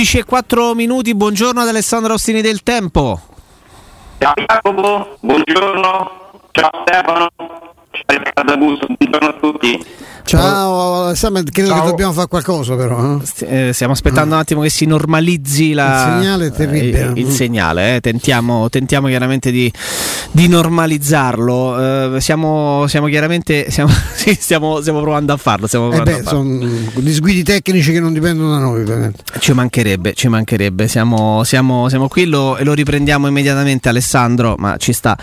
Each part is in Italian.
11 e 4 minuti, buongiorno ad Alessandro Ostini del Tempo. Ciao Jacopo, buongiorno, ciao Stefano, ciao Riccardo Augusto, buongiorno a tutti. Ciao Alessandro, credo Ciao. che dobbiamo fare qualcosa però. Eh? Eh, stiamo aspettando un attimo che si normalizzi la, il segnale è terribile. Eh, il, il segnale, eh. tentiamo, tentiamo, chiaramente di, di normalizzarlo. Eh, siamo, siamo, chiaramente siamo, sì, stiamo, stiamo, provando a farlo. Stiamo eh beh, sono disguidi tecnici che non dipendono da noi. Ovviamente. Ci mancherebbe, ci mancherebbe. Siamo, siamo, siamo qui lo, e lo riprendiamo immediatamente Alessandro, ma ci sta,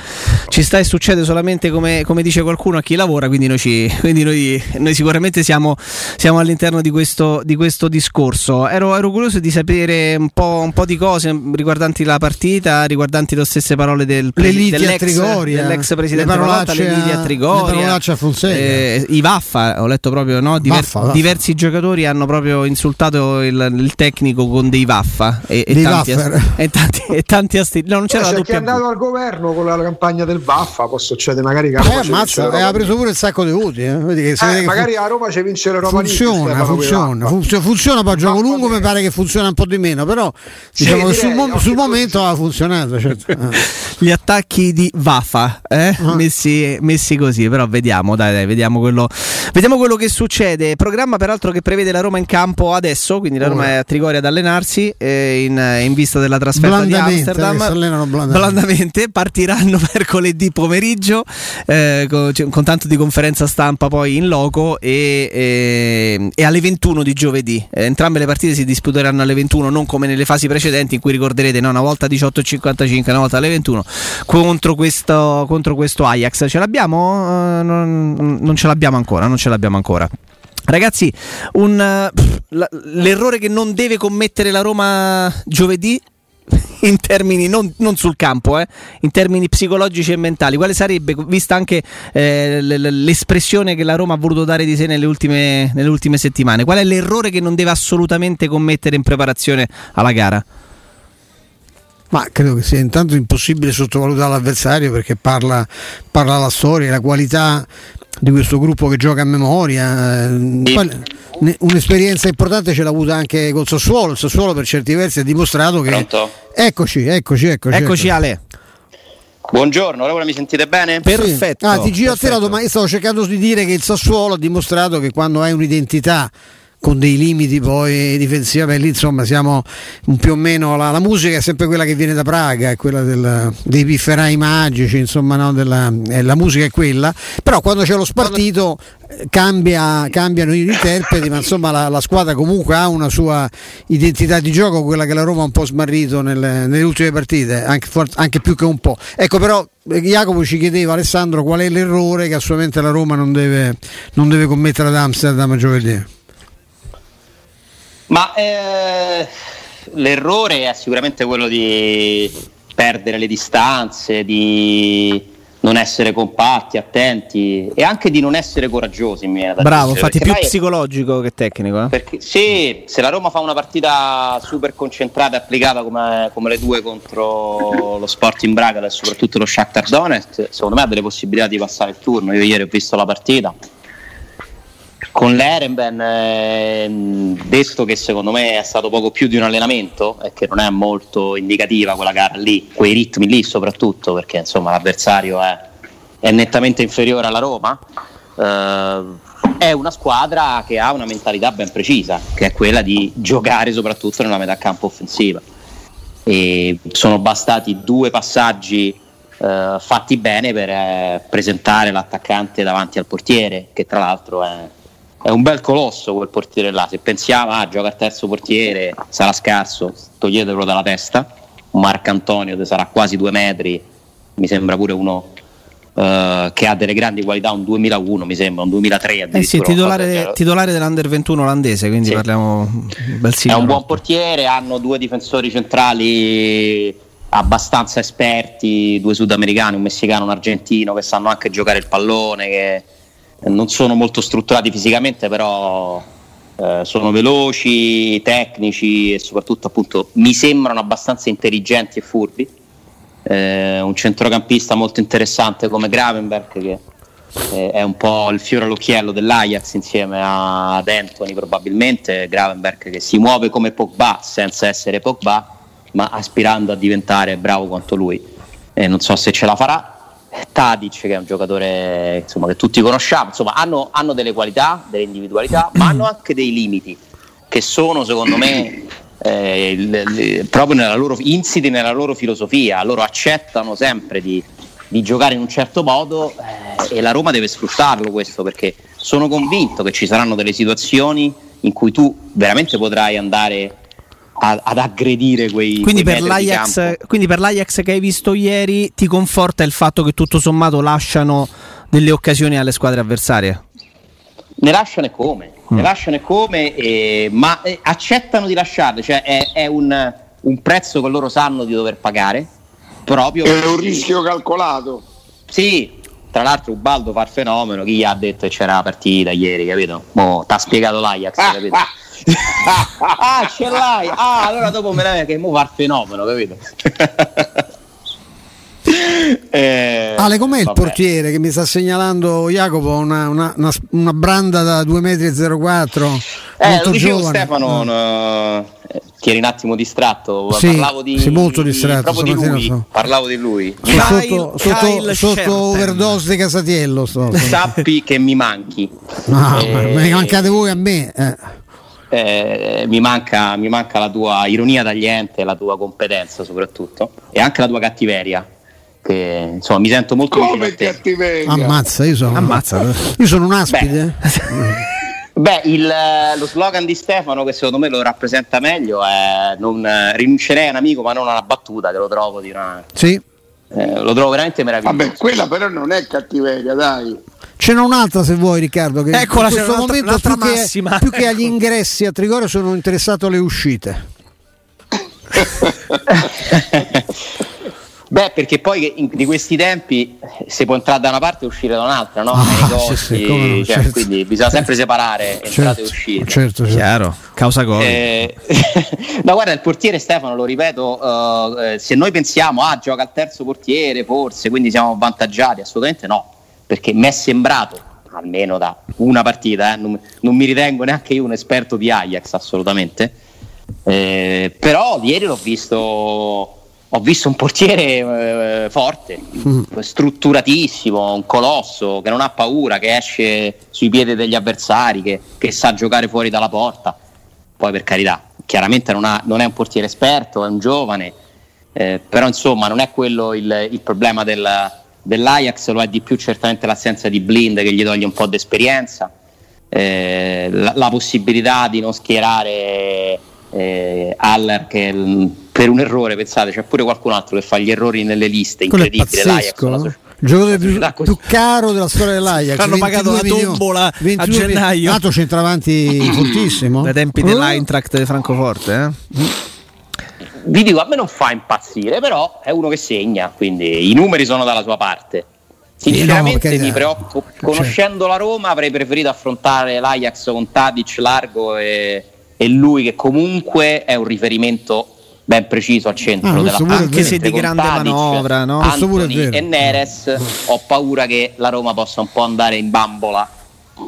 ci sta e succede solamente come, come dice qualcuno a chi lavora, quindi noi, ci, quindi noi, noi sicuramente siamo, siamo all'interno di questo, di questo discorso. Ero, ero, curioso di sapere un po', un po', di cose riguardanti la partita, riguardanti le stesse parole del pre- dell'ex, Trigoria, dell'ex presidente le Volta, le liti a Trigoria, eh, i Vaffa, ho letto proprio, no? Diver- Vaffa, Vaffa. diversi giocatori hanno proprio insultato il, il tecnico con dei Vaffa e, e, tanti, ast- e, tanti, e tanti asti- no, non c'era la chi è andato al governo con la campagna del Vaffa, può succedere magari che eh, ammazza, ha preso pure il sacco di voti, eh. Vedi che, eh, magari a Roma ci vince l'Europa funziona, League, funziona, funziona, funziona, poi gioco lungo mi pare che funziona un po' di meno, però diciamo che direi, sul, sul momento ha funzionato. Certo. Gli attacchi di Vafa eh? ah. messi, messi, così, però vediamo, dai, dai, vediamo quello, vediamo quello che succede. Programma peraltro che prevede la Roma in campo adesso, quindi la Roma oh. è a Trigoria ad allenarsi eh, in, in, vista della trasferta di Amsterdam. Blandamente. blandamente. partiranno mercoledì pomeriggio eh, con, cioè, con tanto di conferenza stampa poi in loco e, e, e alle 21 di giovedì. Eh, entrambe le partite si disputeranno alle 21, non come nelle fasi precedenti in cui ricorderete no, una volta 18.55, una volta alle 21 contro questo, contro questo Ajax. Ce l'abbiamo? Uh, non, non ce l'abbiamo ancora, non ce l'abbiamo ancora. Ragazzi, un, pff, l'errore che non deve commettere la Roma giovedì in termini non, non sul campo, eh, in termini psicologici e mentali, quale sarebbe, vista anche eh, l'espressione che la Roma ha voluto dare di sé nelle ultime, nelle ultime settimane, qual è l'errore che non deve assolutamente commettere in preparazione alla gara? Ma credo che sia intanto impossibile sottovalutare l'avversario perché parla, parla la storia, la qualità di questo gruppo che gioca a memoria. Poi, un'esperienza importante ce l'ha avuta anche col Sassuolo. Il Sassuolo per certi versi ha dimostrato che. Pronto? Eccoci, eccoci, eccoci. Eccoci Ale. Buongiorno, ora mi sentite bene? Perfetto. Ah, ti giro a te la domanda. Io stavo cercando di dire che il Sassuolo ha dimostrato che quando hai un'identità con dei limiti poi difensivi, beh, lì insomma siamo più o meno la, la, musica è sempre quella che viene da Praga, è quella del, dei pifferai magici, insomma no, della, eh, la musica è quella, però quando c'è lo spartito eh, cambia, cambiano gli interpreti, ma insomma la, la, squadra comunque ha una sua identità di gioco, quella che la Roma ha un po' smarrito nelle, nelle ultime partite, anche, anche più che un po'. Ecco però eh, Jacopo ci chiedeva Alessandro qual è l'errore che assolutamente la Roma non deve, non deve commettere ad Amsterdam giovedì. Ma eh, l'errore è sicuramente quello di perdere le distanze, di non essere compatti, attenti e anche di non essere coraggiosi. Mi Bravo, infatti più psicologico che tecnico. Eh? Perché, sì, se la Roma fa una partita super concentrata e applicata come, come, le due contro lo Sporting Braga e soprattutto lo Shakhtar Donetsk, secondo me ha delle possibilità di passare il turno. Io ieri ho visto la partita con l'Erenben eh, detto che secondo me è stato poco più di un allenamento e che non è molto indicativa quella gara lì, quei ritmi lì soprattutto perché insomma l'avversario è, è nettamente inferiore alla Roma eh, è una squadra che ha una mentalità ben precisa che è quella di giocare soprattutto nella metà campo offensiva. E sono bastati due passaggi eh, fatti bene per eh, presentare l'attaccante davanti al portiere che tra l'altro è è un bel colosso quel portiere là. Se pensiamo, ah, gioca al terzo portiere, sarà scarso, toglietelo dalla testa. Marco Antonio che sarà quasi due metri, mi sembra pure uno uh, che ha delle grandi qualità, un 2001 mi sembra, un 2003 eh sì, titolare, titolare dell'Under 21 olandese, quindi sì. parliamo bel È un buon portiere, hanno due difensori centrali abbastanza esperti, due sudamericani, un messicano un argentino che sanno anche giocare il pallone, che non sono molto strutturati fisicamente, però eh, sono veloci, tecnici e soprattutto appunto mi sembrano abbastanza intelligenti e furbi. Eh, un centrocampista molto interessante come Gravenberg che eh, è un po' il fiore all'occhiello dell'Ajax insieme ad Anthony probabilmente, Gravenberg che si muove come Pogba senza essere Pogba ma aspirando a diventare bravo quanto lui. Eh, non so se ce la farà. Tadic che è un giocatore insomma, che tutti conosciamo, insomma, hanno, hanno delle qualità, delle individualità, ma hanno anche dei limiti che sono secondo me eh, il, il, proprio nella loro, insiti nella loro filosofia. Loro accettano sempre di, di giocare in un certo modo eh, e la Roma deve sfruttarlo questo perché sono convinto che ci saranno delle situazioni in cui tu veramente potrai andare a, ad aggredire quei quindi, quei per l'Ajax, quindi per l'Ajax che hai visto ieri ti conforta il fatto che tutto sommato lasciano delle occasioni alle squadre avversarie? Ne lasciano e come, mm. ne lasciano e come, eh, ma eh, accettano di lasciarle, cioè è, è un, un, prezzo che loro sanno di dover pagare. Proprio è un rischio calcolato. Sì, tra l'altro Ubaldo fa il fenomeno, chi gli ha detto che c'era la partita ieri, capito? Mo, t'ha spiegato l'Ajax, capito? ah, ce l'hai. Ah, allora dopo me la che mo fa il fenomeno, capito? eh, Ale, com'è vabbè. il portiere che mi sta segnalando Jacopo? Una, una, una, una branda da 2,04 m. Eh, molto lo giovane. Stefano, no, eh, ti eri un attimo distratto. Sì, parlavo di, sì, molto distratto. Di, di lui. So. Parlavo di lui. Sotto, sotto, sotto overdose di Casatiello. Sto. Sappi che mi manchi. No, eh, mi mancate voi a me. Eh eh, mi, manca, mi, manca, la tua ironia tagliente, la tua competenza soprattutto e anche la tua cattiveria. Che insomma mi sento molto come cattiveria. Ammazza, io sono, Ammazza. Io sono un aspide. Beh. Beh, il, lo slogan di Stefano, che secondo me lo rappresenta meglio, è non, rinuncerei a un amico ma non a una battuta, che lo trovo di una... Sì. Eh, lo trovo veramente meraviglioso. Vabbè, quella però non è cattiveria, dai. Ce n'è un'altra se vuoi Riccardo, che Eccola, in questo momento più che, più che agli ingressi a Trigoria sono interessato alle uscite. Beh, perché poi di questi tempi si può entrare da una parte e uscire da un'altra, no? Ah, negozi, sì, sì, no, cioè, certo. Quindi bisogna sempre separare certo, entrate e uscite. Certo, certo. Chiaro, causa gol. Eh, no, guarda, il portiere Stefano, lo ripeto, uh, se noi pensiamo, ah, gioca al terzo portiere, forse, quindi siamo avvantaggiati, assolutamente no perché mi è sembrato, almeno da una partita, eh, non, non, mi ritengo neanche io un esperto di Ajax assolutamente, eh, però ieri l'ho visto, ho visto un portiere eh, forte, mm. strutturatissimo, un colosso che non ha paura, che esce sui piedi degli avversari, che, che sa giocare fuori dalla porta. Poi per carità, chiaramente non, ha, non è un portiere esperto, è un giovane, eh, però insomma non è quello il, il problema del dell'Ajax lo è di più certamente l'assenza di Blind che gli toglie un po' di esperienza, eh, la, la, possibilità di non schierare eh, Haller che per un errore, pensate, c'è pure qualcun altro che fa gli errori nelle liste, incredibile l'Ajax. il giocatore più, più, caro della storia dell'Ajax hanno pagato la tombola a gennaio Nato centravanti fortissimo dai tempi dell'Eintracht di Francoforte eh? vi dico, a me non fa impazzire, però è uno che segna, quindi i numeri sono dalla sua parte. Sinceramente no, mi preoccupo, conoscendo cioè. la Roma avrei preferito affrontare l'Ajax con Tadic largo e, e, lui che comunque è un riferimento ben preciso al centro ah, della partita. Anche se di grande Tadic, manovra, no? Anthony e Neres, ho paura che la Roma possa un po' andare in bambola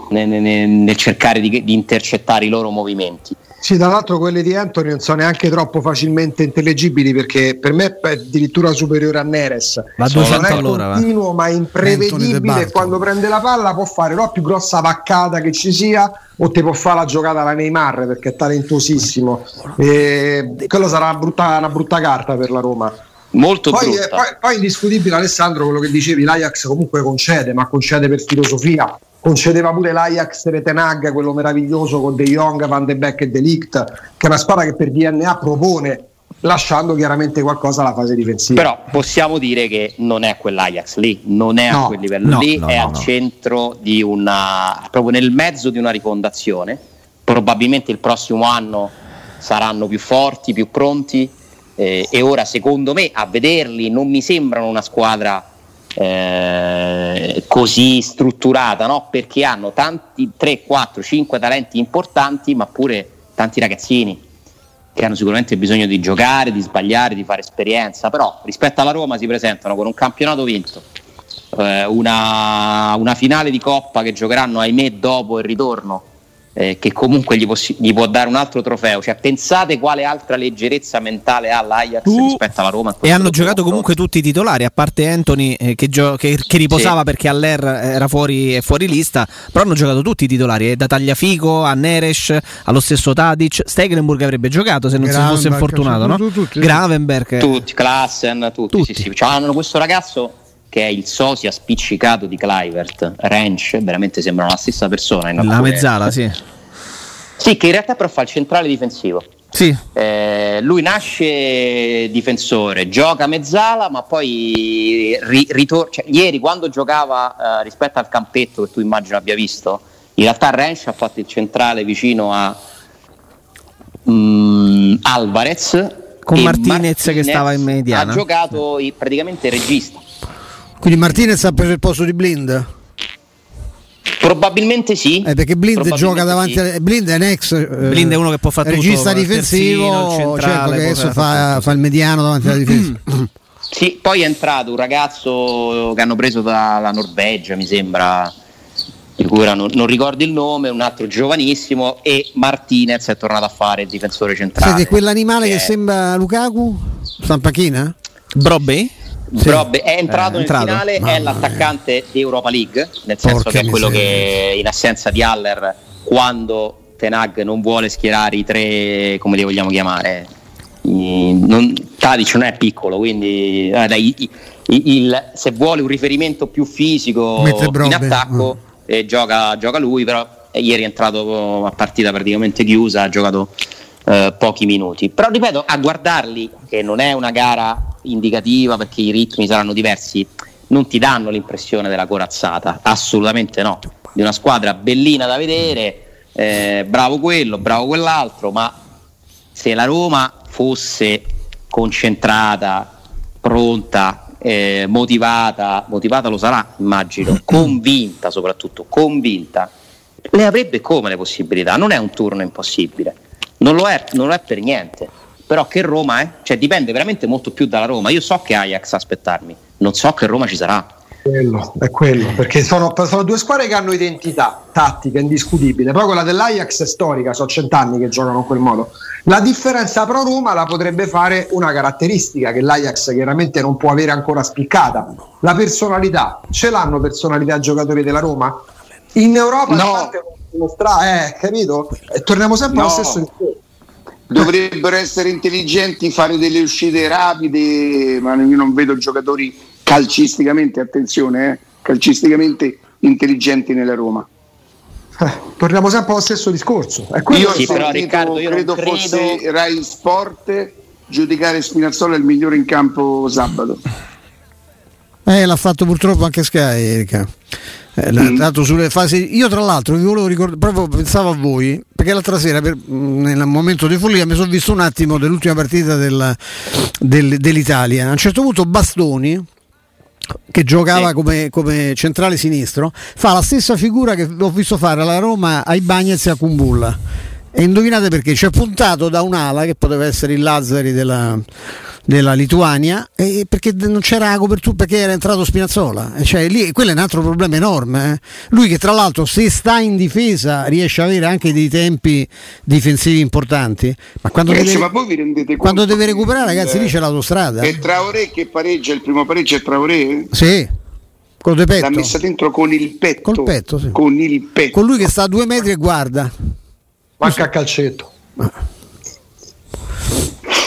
nel, nel, nel cercare di, di intercettare i loro movimenti. Sì, tra l'altro quelle di Anthony non sono neanche troppo facilmente intellegibili perché per me è addirittura superiore a Neres. Ma 200 non è all'ora, continuo, va. ma imprevedibile. Quando prende la palla può fare la più grossa vaccata che ci sia o ti può fare la giocata alla Neymar perché è talentosissimo. E quello sarà una brutta, una brutta carta per la Roma. Molto poi, eh, poi, poi indiscutibile Alessandro quello che dicevi l'Ajax comunque concede ma concede per filosofia concedeva pure l'Ajax Retenag, quello meraviglioso con De Jong, Van de Beek e De Ligt, che è una squadra che per DNA propone lasciando chiaramente qualcosa alla fase difensiva. Però possiamo dire che non è quell'Ajax lì, non è no, a quel livello no, lì, no, è al centro di una proprio nel mezzo di una rifondazione. Probabilmente il prossimo anno saranno più forti, più pronti eh, e ora secondo me a vederli non mi sembrano una squadra eh, così strutturata, no? perché hanno tanti 3, 4, 5 talenti importanti, ma pure tanti ragazzini che hanno sicuramente bisogno di giocare, di sbagliare, di fare esperienza, però rispetto alla Roma si presentano con un campionato vinto, eh, una, una finale di Coppa che giocheranno ahimè dopo il ritorno eh, che comunque gli, possi- gli può dare un altro trofeo. Cioè, pensate quale altra leggerezza mentale ha l'Ajax Uh, rispetto alla Roma. E hanno giocato comunque tutti i titolari, a parte Anthony eh, che, gio- che- che riposava Sì. perché all'Er era fuori, è fuori lista, però hanno giocato tutti i titolari, eh, da Tagliafico a Neres, allo stesso Tadic, Stegenburg avrebbe giocato se non si fosse infortunato, no? tutti. Gravenberg. Tutti, Klassen, tutti. Tutti. Sì, sì. Cioè, hanno questo ragazzo che è il sosia spiccicato di Clivert, Ranch, veramente sembrano la stessa persona. in La mezzala, sì. Sì, che in realtà però fa il centrale difensivo. Sì, Eh, lui nasce difensore, gioca mezzala, ma poi ri- ritor- cioè, ieri quando giocava eh, rispetto al campetto che tu immagino abbia visto, in realtà Rensch ha fatto il centrale vicino a mm, Alvarez Con e Martinez che stava in mediana. Ha giocato praticamente regista. Quindi Martinez ha preso il posto di Blind? Probabilmente sì. Eh, perché Blind gioca davanti sì. a... Blind è un ex eh, Blind è uno che può fare tutto, regista il difensivo terzino, il centrale, certo che adesso fa, tutto, fa il mediano davanti alla difesa Sì, poi è entrato un ragazzo che hanno preso dalla Norvegia, mi sembra, di cui ora non, non ricordo il nome, un altro giovanissimo, e Martinez è tornato a fare il difensore centrale. Siete quell'animale che è- sembra Lukaku? Sta in Brobbey? Brob- è entrato Eh, nel entrato. finale, Mamma è l'attaccante di Europa League, nel senso Porca che è quello miseria. che in assenza di Haller, quando Tenag non vuole schierare i tre, come li vogliamo chiamare, non, Tadic non è piccolo, quindi eh, dai, i- i- il- se vuole un riferimento più fisico in attacco, eh, gioca, gioca lui, però ieri è entrato a partita praticamente chiusa, ha giocato eh, pochi minuti. Però ripeto, a guardarli, che non è una gara indicativa perché i ritmi saranno diversi, non ti danno l'impressione della corazzata, assolutamente no. Di una squadra bellina da vedere, eh, bravo quello, bravo quell'altro, ma se la Roma fosse concentrata, pronta, eh, motivata, motivata lo sarà, immagino, convinta soprattutto, convinta, le avrebbe come le possibilità, non è un turno impossibile, non lo è, non lo è per niente, però che Roma è? Cioè dipende veramente molto più dalla Roma, io so che Ajax aspettarmi, non so che Roma ci sarà. Quello, è quello, perché sono, sono due squadre che hanno identità tattica indiscutibile. Poi quella dell'Ajax è storica, sono cent'anni che giocano in quel modo. La differenza pro Roma la potrebbe fare una caratteristica che l'Ajax chiaramente non può avere ancora spiccata: la personalità. Ce l'hanno personalità giocatori della Roma? In Europa No. mostra- eh, capito? E torniamo sempre allo No. stesso discorso. Dovrebbero essere intelligenti, fare delle uscite rapide, ma io non vedo giocatori calcisticamente, attenzione, eh, calcisticamente intelligenti nella Roma. Eh, torniamo sempre allo stesso discorso. Io Sì, però, sentito, Riccardo, io non credo, credo- fosse Rai Sport giudicare Spinazzola il migliore in campo sabato. Eh, l'ha fatto purtroppo anche Sky, Erika. Eh, Mm. dato sulle fasi. Io, tra l'altro, vi volevo ricordare, proprio pensavo a voi, perché l'altra sera, per- mh, nel momento di follia, mi sono visto un attimo dell'ultima partita del- del- dell'Italia. A un certo punto, Bastoni, che giocava come, come centrale sinistro, fa la stessa figura che ho visto fare alla Roma ai Bagnets e a Kumbulla. E indovinate perché? C'è puntato da un'ala che poteva essere il Lazzari della, della Lituania e perché non c'era copertura perché era entrato Spinazzola E cioè, lì, quello è un altro problema enorme eh. lui che tra l'altro se sta in difesa riesce ad avere anche dei tempi difensivi importanti ma quando Ragazzi, deve, ma voi vi rendete conto? quando deve recuperare ragazzi il- lì c'è l'autostrada E Traoré che pareggia, il primo pareggio è Traoré? sì quello de L'ha petto messa dentro con il petto. Col petto, sì. Con il petto. con lui che sta a due metri e guarda manca a calcetto.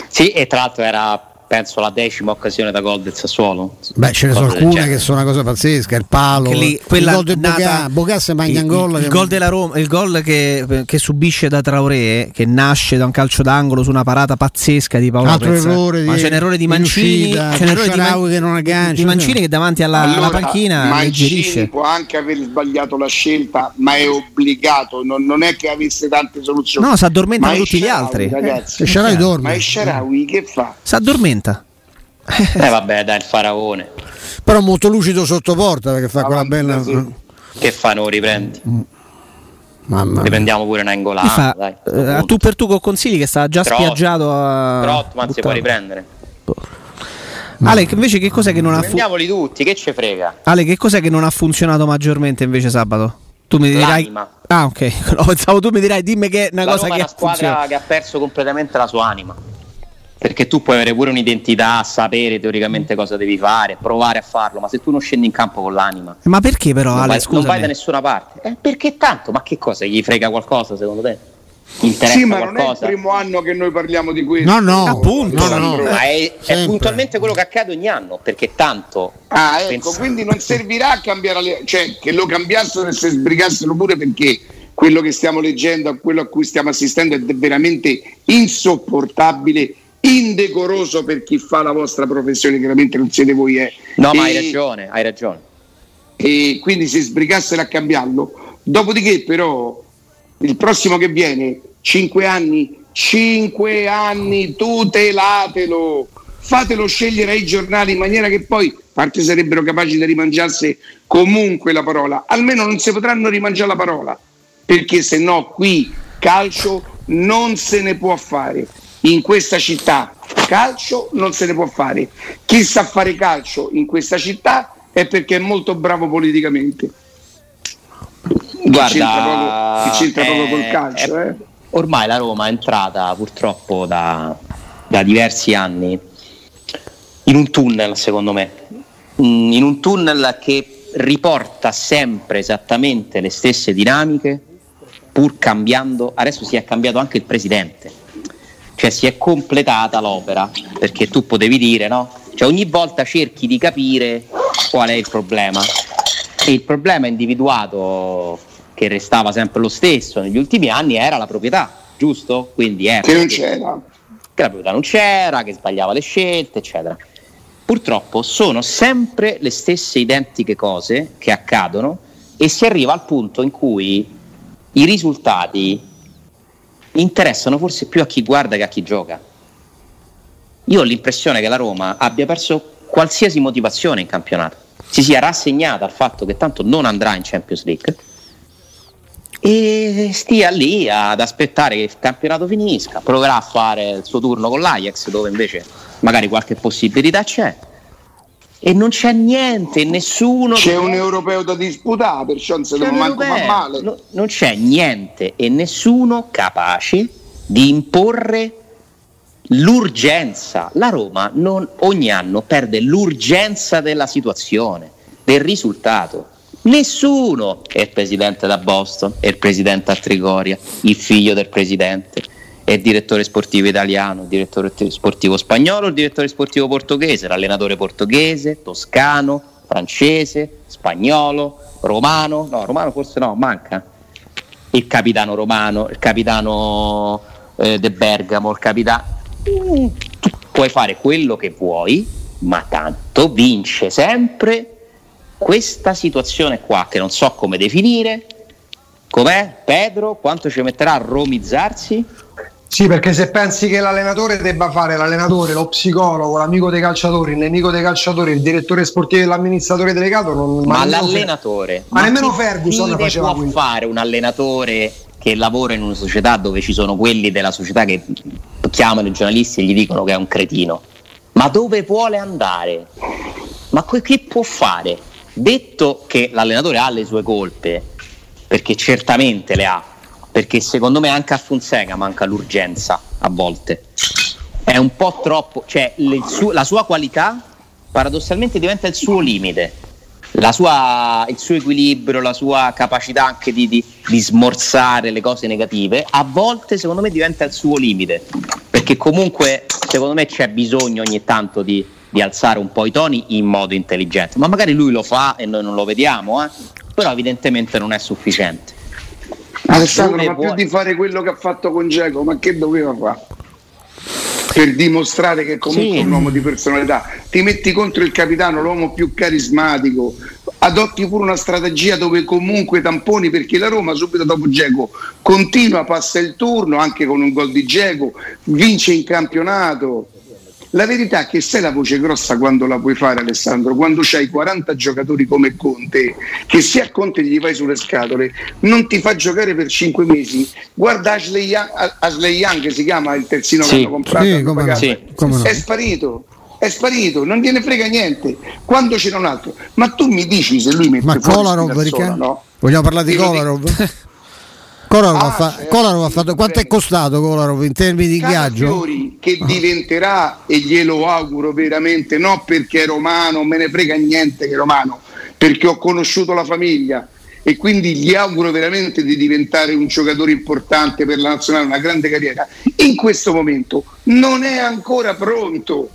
Sì, e tra l'altro era penso la decima occasione da gol del Sassuolo. Beh, ce ne sono alcune genere. che sono una cosa pazzesca. Il palo, lì, il quella gol del nata- Boga se mangia il, gol. il, che- il gol della Roma, il gol che, che subisce da Traoré, che nasce da un calcio d'angolo su una parata pazzesca di Paolo Altro Lopez. errore di- Ma c'è un errore di Mancini, uscita, c'è un errore di, Sharawi che non aggancia, di Mancini cioè. che davanti alla, alla Allora, panchina Mancini alleggerisce. può anche aver sbagliato la scelta, ma è obbligato, non, non è che avesse tante soluzioni. No, si addormentano tutti gli altri. Ragazzi. E Sharawi Ma dorme. è Sharawi che fa? Si addormenta. Eh vabbè, dai, il faraone. Però molto lucido sotto porta perché fa quella Avanti, bella. sì. Che fanno? Riprendi. Mamma mia. Riprendiamo pure una ingolata. fa, dai. eh, a tu per tu con consigli che sta già Trott- spiaggiato a Trotman si può riprendere. Ale, invece che cos'è che non ha funzionato? Prendiamoli tutti, che ce frega. Ale, che cos'è che non ha funzionato maggiormente invece sabato? Tu mi dirai. L'anima. Ah, ok. No, pensavo tu mi dirai, dimmi che è una La cosa Roma è che una squadra funziona. che ha perso completamente la sua anima. Perché tu puoi avere pure un'identità, sapere teoricamente cosa devi fare, provare a farlo, ma se tu non scendi in campo con l'anima, Ma perché però, non, Ale, vai, non scusa? vai da nessuna parte. Eh, perché tanto? Ma che cosa? Gli frega qualcosa secondo te? Interessa Sì, ma non è il qualcosa? primo anno che noi parliamo di questo. No, no, Appunto. no, no. Ma è, è puntualmente quello che accade ogni anno, perché tanto Ah, ecco, Penso- quindi non servirà a cambiare, le- cioè che lo cambiassero e si sbrigassero pure perché quello che stiamo leggendo, a quello a cui stiamo assistendo è veramente insopportabile, indecoroso per chi fa la vostra professione, chiaramente non siete voi. Eh. No, ma hai E- ragione, hai ragione. e quindi si sbrigassero a cambiarlo. Dopodiché, però, il prossimo che viene, 5 anni, 5 anni, tutelatelo, fatelo scegliere ai giornali in maniera che poi, parte sarebbero capaci di rimangiarsi comunque la parola, almeno non si potranno rimangiare la parola, perché se no qui calcio non se ne può fare. In questa città calcio non se ne può fare. Chi sa fare calcio in questa città è perché è molto bravo politicamente. Guarda, che c'entra c'entra proprio eh, col calcio. eh, eh. Ormai la Roma è entrata purtroppo da, da diversi anni in un tunnel, secondo me, Mm, in un tunnel che riporta sempre esattamente le stesse dinamiche, pur cambiando. Adesso si è cambiato anche il presidente, cioè si è completata l'opera, perché tu potevi dire, no? Cioè ogni volta cerchi di capire qual è il problema. E il problema individuato, che restava sempre lo stesso negli ultimi anni, era la proprietà, giusto? Quindi era Che non c'era. che la proprietà non c'era, che sbagliava le scelte, eccetera. Purtroppo sono sempre le stesse identiche cose che accadono e si arriva al punto in cui i risultati interessano forse più a chi guarda che a chi gioca. Io ho l'impressione che la Roma abbia perso qualsiasi motivazione in campionato, si sia rassegnata al fatto che tanto non andrà in Champions League e stia lì ad aspettare che il campionato finisca, proverà a fare il suo turno con l'Ajax dove invece magari qualche possibilità c'è e non c'è niente, nessuno C'è un europeo da disputare, perciò non se un manco europeo. male. No- non c'è niente e nessuno capace di imporre l'urgenza. La Roma non- ogni anno perde l'urgenza della situazione, del risultato. Nessuno è il presidente da Boston, è il presidente a Trigoria, il figlio del presidente, è direttore sportivo italiano, direttore sportivo spagnolo, direttore sportivo portoghese, l'allenatore portoghese, toscano, francese, spagnolo, romano, no, romano forse no, manca. Il capitano romano, il capitano eh, De Bergamo, il capitano... Mm, puoi fare quello che vuoi, ma tanto vince sempre questa situazione qua che non so come definire. Com'è Pedro? Quanto ci metterà a romizzarsi? Sì, perché se pensi che l'allenatore debba fare l'allenatore, lo psicologo, l'amico dei calciatori, il nemico dei calciatori, il direttore sportivo e l'amministratore delegato, non, Ma, nemmeno l'allenatore, Ma nemmeno che Ferguson faceva può quello. fare un allenatore che lavora in una società dove ci sono quelli della società che chiamano i giornalisti e gli dicono che è un cretino? Ma dove vuole andare? Ma que- che può fare? Detto che l'allenatore ha le sue colpe, perché certamente le ha, perché secondo me anche a Fonseca manca l'urgenza a volte. È un po' troppo, cioè suo- la sua qualità paradossalmente diventa il suo limite, sua- il suo equilibrio, la sua capacità anche di, di- di smorzare le cose negative, a volte secondo me diventa il suo limite, perché comunque secondo me c'è bisogno ogni tanto di, di alzare un po' i toni in modo intelligente, ma magari lui lo fa e noi non lo vediamo, eh? però evidentemente non è sufficiente. Alessandro, ma più di fare quello che ha fatto con Geco, ma che doveva fare? Per dimostrare che comunque Sì. è un uomo di personalità, ti metti contro il capitano, l'uomo più carismatico, adotti pure una strategia dove comunque tamponi perché la Roma subito dopo Geco continua, passa il turno anche con un gol di Geco, vince in campionato. La verità è che sei la voce grossa quando la puoi fare Alessandro, quando c'hai 40 giocatori come Conte, che se a Conte gli vai sulle scatole non ti fa giocare per 5 mesi. Guarda Ashley Young, Ashley Young che si chiama il terzino Sì. che hanno comprato, Sì, hanno come no. Sì. Come no. è sparito. è sparito, non gliene frega niente. Quando c'era un altro, ma tu mi dici se lui mette Ma fuori Kolarov, Riccardo? no? Vogliamo parlare di Kolarov? Kolarov, Ah, fa- certo, Kolarov ha fatto quanto è costato Kolarov in termini di ingaggio? Che diventerà e glielo auguro veramente no perché è romano me ne frega niente che è romano perché ho conosciuto la famiglia e quindi gli auguro veramente di diventare un giocatore importante per la nazionale una grande carriera in questo momento non è ancora pronto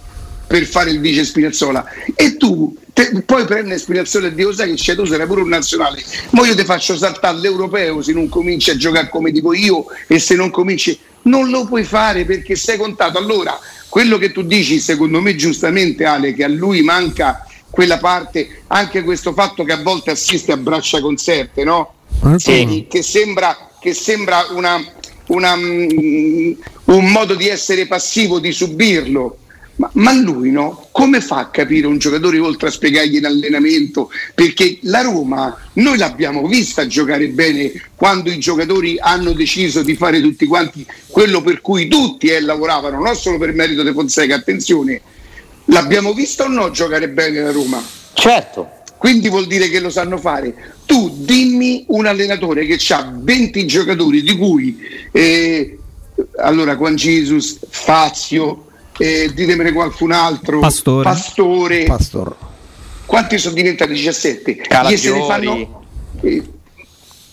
per fare il vice Spinazzola e tu te- poi prende Spinazzola e Dio sai che c'è tu sarai pure un nazionale ma io ti faccio saltare l'europeo se non cominci a giocare come dico io e se non cominci non lo puoi fare perché sei contato allora quello che tu dici secondo me giustamente Ale che a lui manca quella parte anche questo fatto che a volte assiste a braccia concerte no? Eh, Sì, che sembra, che sembra una, una, mm, un modo di essere passivo, di subirlo. Ma, ma lui no? Come fa a capire un giocatore oltre a spiegargli in allenamento? Perché la Roma noi l'abbiamo vista giocare bene quando i giocatori hanno deciso di fare tutti quanti quello per cui tutti eh, lavoravano, non solo per merito di Fonseca, attenzione, l'abbiamo vista o no giocare bene la Roma? Certo. Quindi vuol dire che lo sanno fare. Tu dimmi un allenatore che ha 20 giocatori, di cui eh, allora Juan Jesus, Fazio, eh, ditemene qualcun altro, Pastore. Pastore. Pastor. quanti sono diventati 17? Calafiori. Fanno- eh,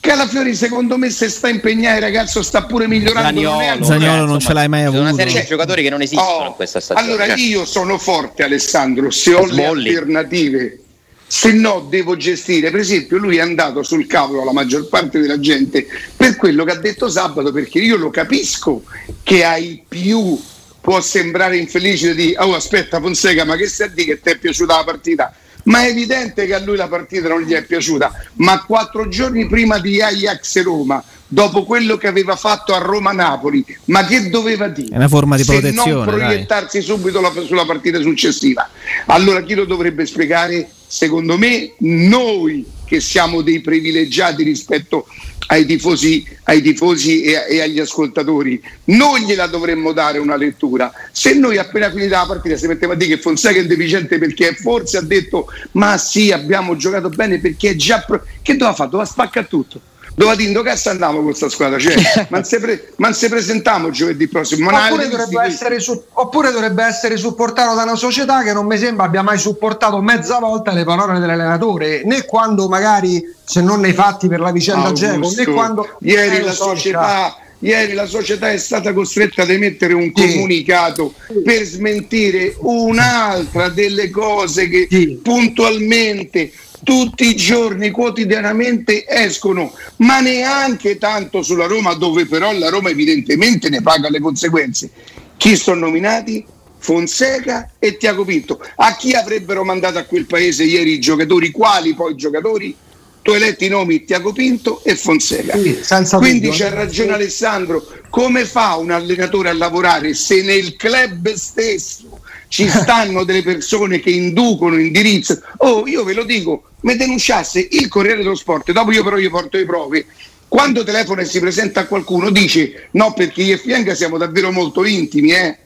Calafiori secondo me se sta impegnato il ragazzo sta pure migliorando. non è Zaniolo, Zaniolo eh, non ce l'hai mai ci sono avuto. Una serie Cioè, di giocatori che non esistono Oh, in questa stagione. Allora io sono forte Alessandro, se ho le Smalling. alternative, se no devo gestire. Per esempio lui è andato sul cavolo la maggior parte della gente per quello che ha detto sabato, perché io lo capisco che ai più può sembrare infelice di oh aspetta Fonseca ma che stai a dire che ti è piaciuta la partita? Ma è evidente che a lui la partita non gli è piaciuta, ma quattro giorni prima di Ajax Roma, dopo quello che aveva fatto a Roma-Napoli, ma che doveva dire? È una forma di Se protezione, non dai. proiettarsi subito la- sulla partita successiva. Allora chi lo dovrebbe spiegare? Secondo me noi che siamo dei privilegiati rispetto ai tifosi, ai tifosi e, e agli ascoltatori, noi gliela dovremmo dare una lettura. Se noi appena finita la partita si metteva a dire che Fonseca è deficiente perché forse ha detto ma sì abbiamo giocato bene perché è già... Pro-". Che doveva fare? Doveva spaccare tutto. Doveva dire, "In che cazzo andiamo con questa squadra? Cioè, ma se pre- se presentiamo giovedì prossimo. Oppure dovrebbe, su- oppure dovrebbe essere supportato da una società che non mi sembra abbia mai supportato mezza volta le parole dell'allenatore, né quando magari, se non nei fatti per la vicenda Geco, né Augusto, quando... ieri, Eh, la so, società, ieri la società è stata costretta ad emettere un Sì. comunicato per smentire un'altra delle cose che Sì. puntualmente tutti i giorni quotidianamente escono ma neanche tanto sulla Roma dove però la Roma evidentemente ne paga le conseguenze chi sono nominati? Fonseca e Tiago Pinto a chi avrebbero mandato a quel paese ieri i giocatori quali poi i giocatori? Tu hai letto i nomi Tiago Pinto e Fonseca. Sì, quindi c'è ragione Alessandro. Come fa un allenatore a lavorare se nel club stesso ci stanno delle persone che inducono, indirizzano? Oh io ve lo dico mi denunciasse il Corriere dello Sport dopo io però gli porto le prove quando telefona e si presenta a qualcuno dice no perché io e Fienga siamo davvero molto intimi eh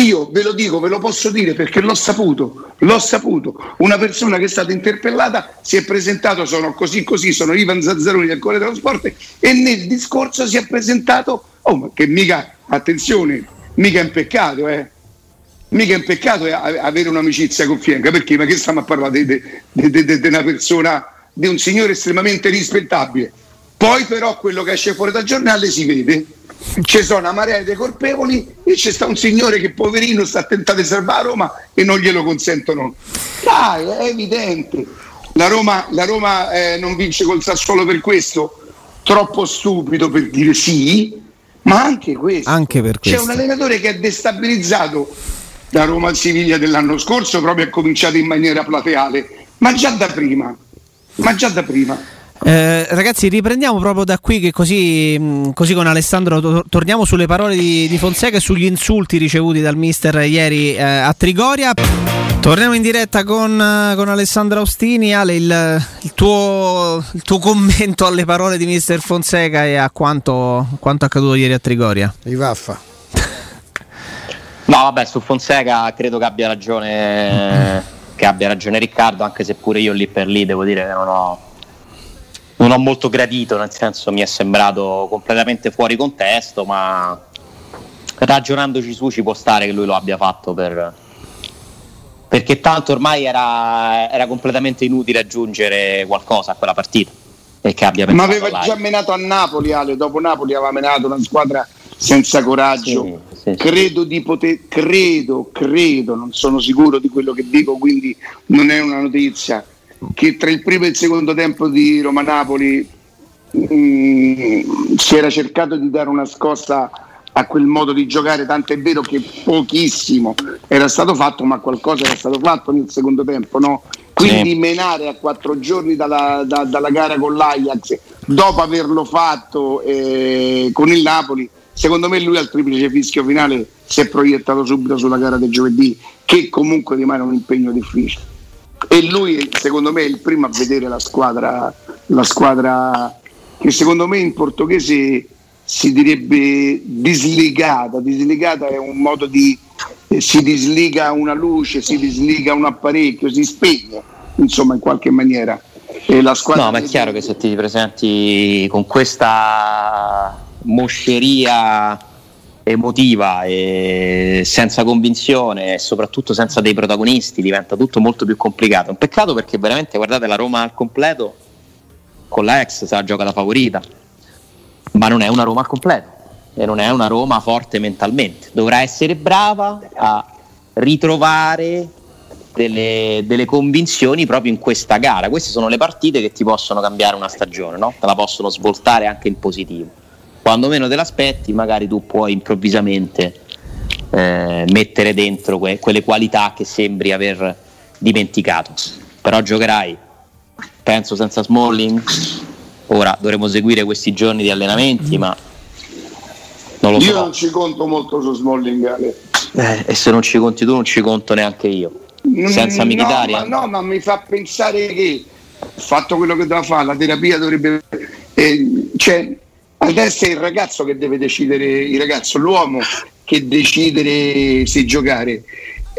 io ve lo dico, ve lo posso dire perché l'ho saputo, l'ho saputo. Una persona che è stata interpellata si è presentato, sono così così, sono Ivan Zazzaroni del Corriere dello Sport e nel discorso si è presentato, oh ma che mica, attenzione, mica è un peccato, eh. Mica è un peccato eh, avere un'amicizia con Fienga, perché? Ma che stiamo a parlare di una persona, di un signore estremamente rispettabile. Poi però quello che esce fuori dal giornale si vede. Ci sono una marea di colpevoli e c'è sta un signore che poverino sta tentando di salvare Roma e non glielo consentono. Dai, è evidente. La Roma, la Roma eh, non vince col Sassuolo per questo? Troppo stupido per dire sì, ma anche questo. Anche per C'è questo. un allenatore che ha destabilizzato da Roma al Siviglia dell'anno scorso, proprio ha cominciato in maniera plateale, ma già da prima. Ma già da prima. Eh, ragazzi, riprendiamo proprio da qui che così, mh, così con Alessandro to- torniamo sulle parole di, di Fonseca e sugli insulti ricevuti dal mister ieri eh, a Trigoria. Torniamo in diretta con, eh, con Alessandro Austini. Ale, il, il tuo, il tuo commento alle parole di mister Fonseca e a quanto, quanto accaduto ieri a Trigoria. I vaffa. No, vabbè, su Fonseca credo che abbia ragione, che abbia ragione Riccardo, anche se pure io lì per lì devo dire che non ho, non ho molto gradito, nel senso mi è sembrato completamente fuori contesto, ma ragionandoci su ci può stare che lui lo abbia fatto per, perché tanto ormai era, era completamente inutile aggiungere qualcosa a quella partita e che abbia Ma aveva là. già menato a Napoli, Ale. Dopo Napoli aveva menato una squadra senza coraggio. Sì, sì, sì. Credo di poter, credo, credo, non sono sicuro di quello che dico, quindi non è una notizia. Che tra il primo e il secondo tempo di Roma-Napoli mm, si era cercato di dare una scossa a quel modo di giocare, tanto è vero che pochissimo era stato fatto, ma qualcosa era stato fatto nel secondo tempo, no? Quindi Sì. menare a quattro giorni dalla, da- dalla gara con l'Ajax, dopo averlo fatto eh, con il Napoli, secondo me lui al triplice fischio finale si è proiettato subito sulla gara del giovedì, che comunque rimane un impegno difficile. E lui, secondo me, è il primo a vedere la squadra, la squadra che secondo me in portoghese si direbbe disligata. Disligata è un modo di eh, si disliga una luce, si disliga un apparecchio, si spegne, insomma, in qualche maniera. E la squadra No, ma è chiaro che se ti presenti con questa mosceria emotiva e senza convinzione e soprattutto senza dei protagonisti diventa tutto molto più complicato. Un peccato perché veramente guardate la Roma al completo con la ex se la gioca da favorita, ma non è una Roma al completo e non è una Roma forte mentalmente. Dovrà essere brava a ritrovare delle, delle convinzioni proprio in questa gara. Queste sono le partite che ti possono cambiare una stagione, no? te la possono svoltare anche in positivo. Quando meno te l'aspetti, magari tu puoi improvvisamente eh, mettere dentro que- quelle qualità che sembri aver dimenticato. Però giocherai, penso, senza Smalling. Ora dovremo seguire questi giorni di allenamenti, ma non lo Io so. non ci conto molto su Smalling. Ale. Eh, e se non ci conti tu, non ci conto neanche io. Senza Mm, Mkhitaryan? No, ma, no, ma mi fa pensare che fatto quello che doveva fare, la terapia dovrebbe. eh, cioè, adesso è il ragazzo che deve decidere, il ragazzo, l'uomo che decidere se giocare.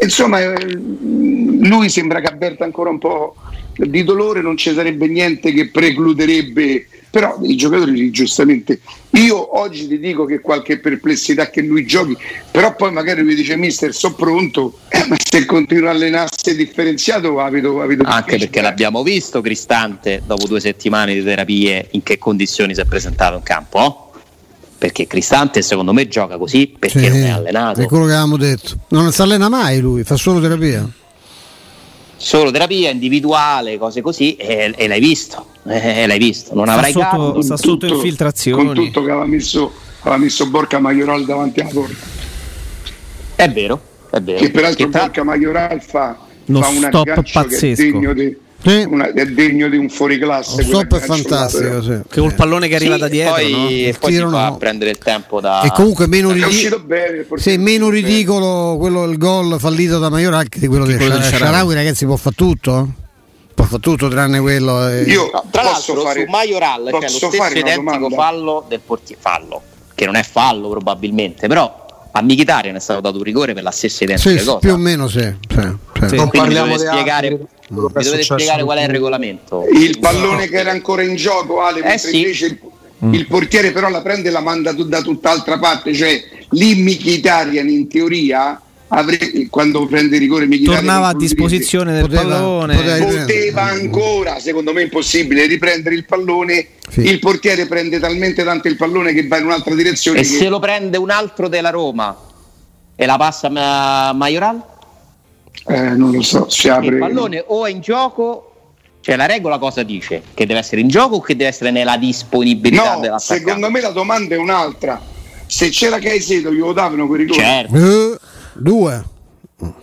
Insomma, eh, lui sembra che avverta ancora un po' di dolore, non ci sarebbe niente che precluderebbe, però i giocatori giustamente. Io oggi ti dico che qualche perplessità che lui giochi, però poi magari lui dice mister, sono pronto, eh, ma se continua a allenarsi differenziato la vedo Anche perché l'abbiamo visto Cristante dopo due settimane di terapie in che condizioni si è presentato in campo. oh? Perché Cristante secondo me gioca così perché Sì, non è allenato. È quello che avevamo detto. Non si allena mai lui, fa solo terapia. Solo terapia individuale, cose così, e, e l'hai visto. E l'hai visto. Non Sta avrai sotto- capo. sta Con sotto tutto- infiltrazioni. Con tutto che aveva messo, aveva messo Borca Maioral davanti alla porta. È vero, è vero. Che peraltro Che tra- Borca Maioral fa, fa un stop aggancio che è pazzesco. degno di, Sì. una- è degno di un fuoriclasse. Lo stop è fantastico. Sì. Che col pallone che arriva Sì, da dietro, poi, no? e Il poi ti tiro no. prendere il tempo da. E comunque meno, uscito bene. sì, meno ridicolo quello, il gol fallito da Maioral che di quello di quello di Sharawi. Ragazzi, può fare tutto? Può fare tutto tranne quello. eh. Io No, tra l'altro fare, su Majoral c'è lo posso stesso identico domanda? fallo del portiere fallo che non è fallo probabilmente però a Mkhitaryan è stato dato un rigore per la stessa identica Sì, sì, cosa più o meno sì. sì, sì. Non parliamo di spiegare, mi che è dovete spiegare qual è il regolamento Il pallone che era ancora in gioco, Ale, Eh sì. invece il, il portiere però la prende e la manda da tutt'altra parte, cioè lì Mkhitaryan in teoria avrebbe, quando prende il rigore Mkhitaryan Tornava a disposizione del Poteva- pallone. poteva- poteva ancora, secondo me impossibile, riprendere il pallone. Sì. Il portiere prende talmente tanto il pallone che va in un'altra direzione. e che- se lo prende un altro della Roma e la passa a Majoral eh, non lo so, si apre. il pallone o è in gioco cioè la regola cosa dice? Che deve essere in gioco o che deve essere nella disponibilità No, dell'attaccante? secondo me la domanda è un'altra. Se c'era Caicedo glielo davano quel rigore. certo Eh, due.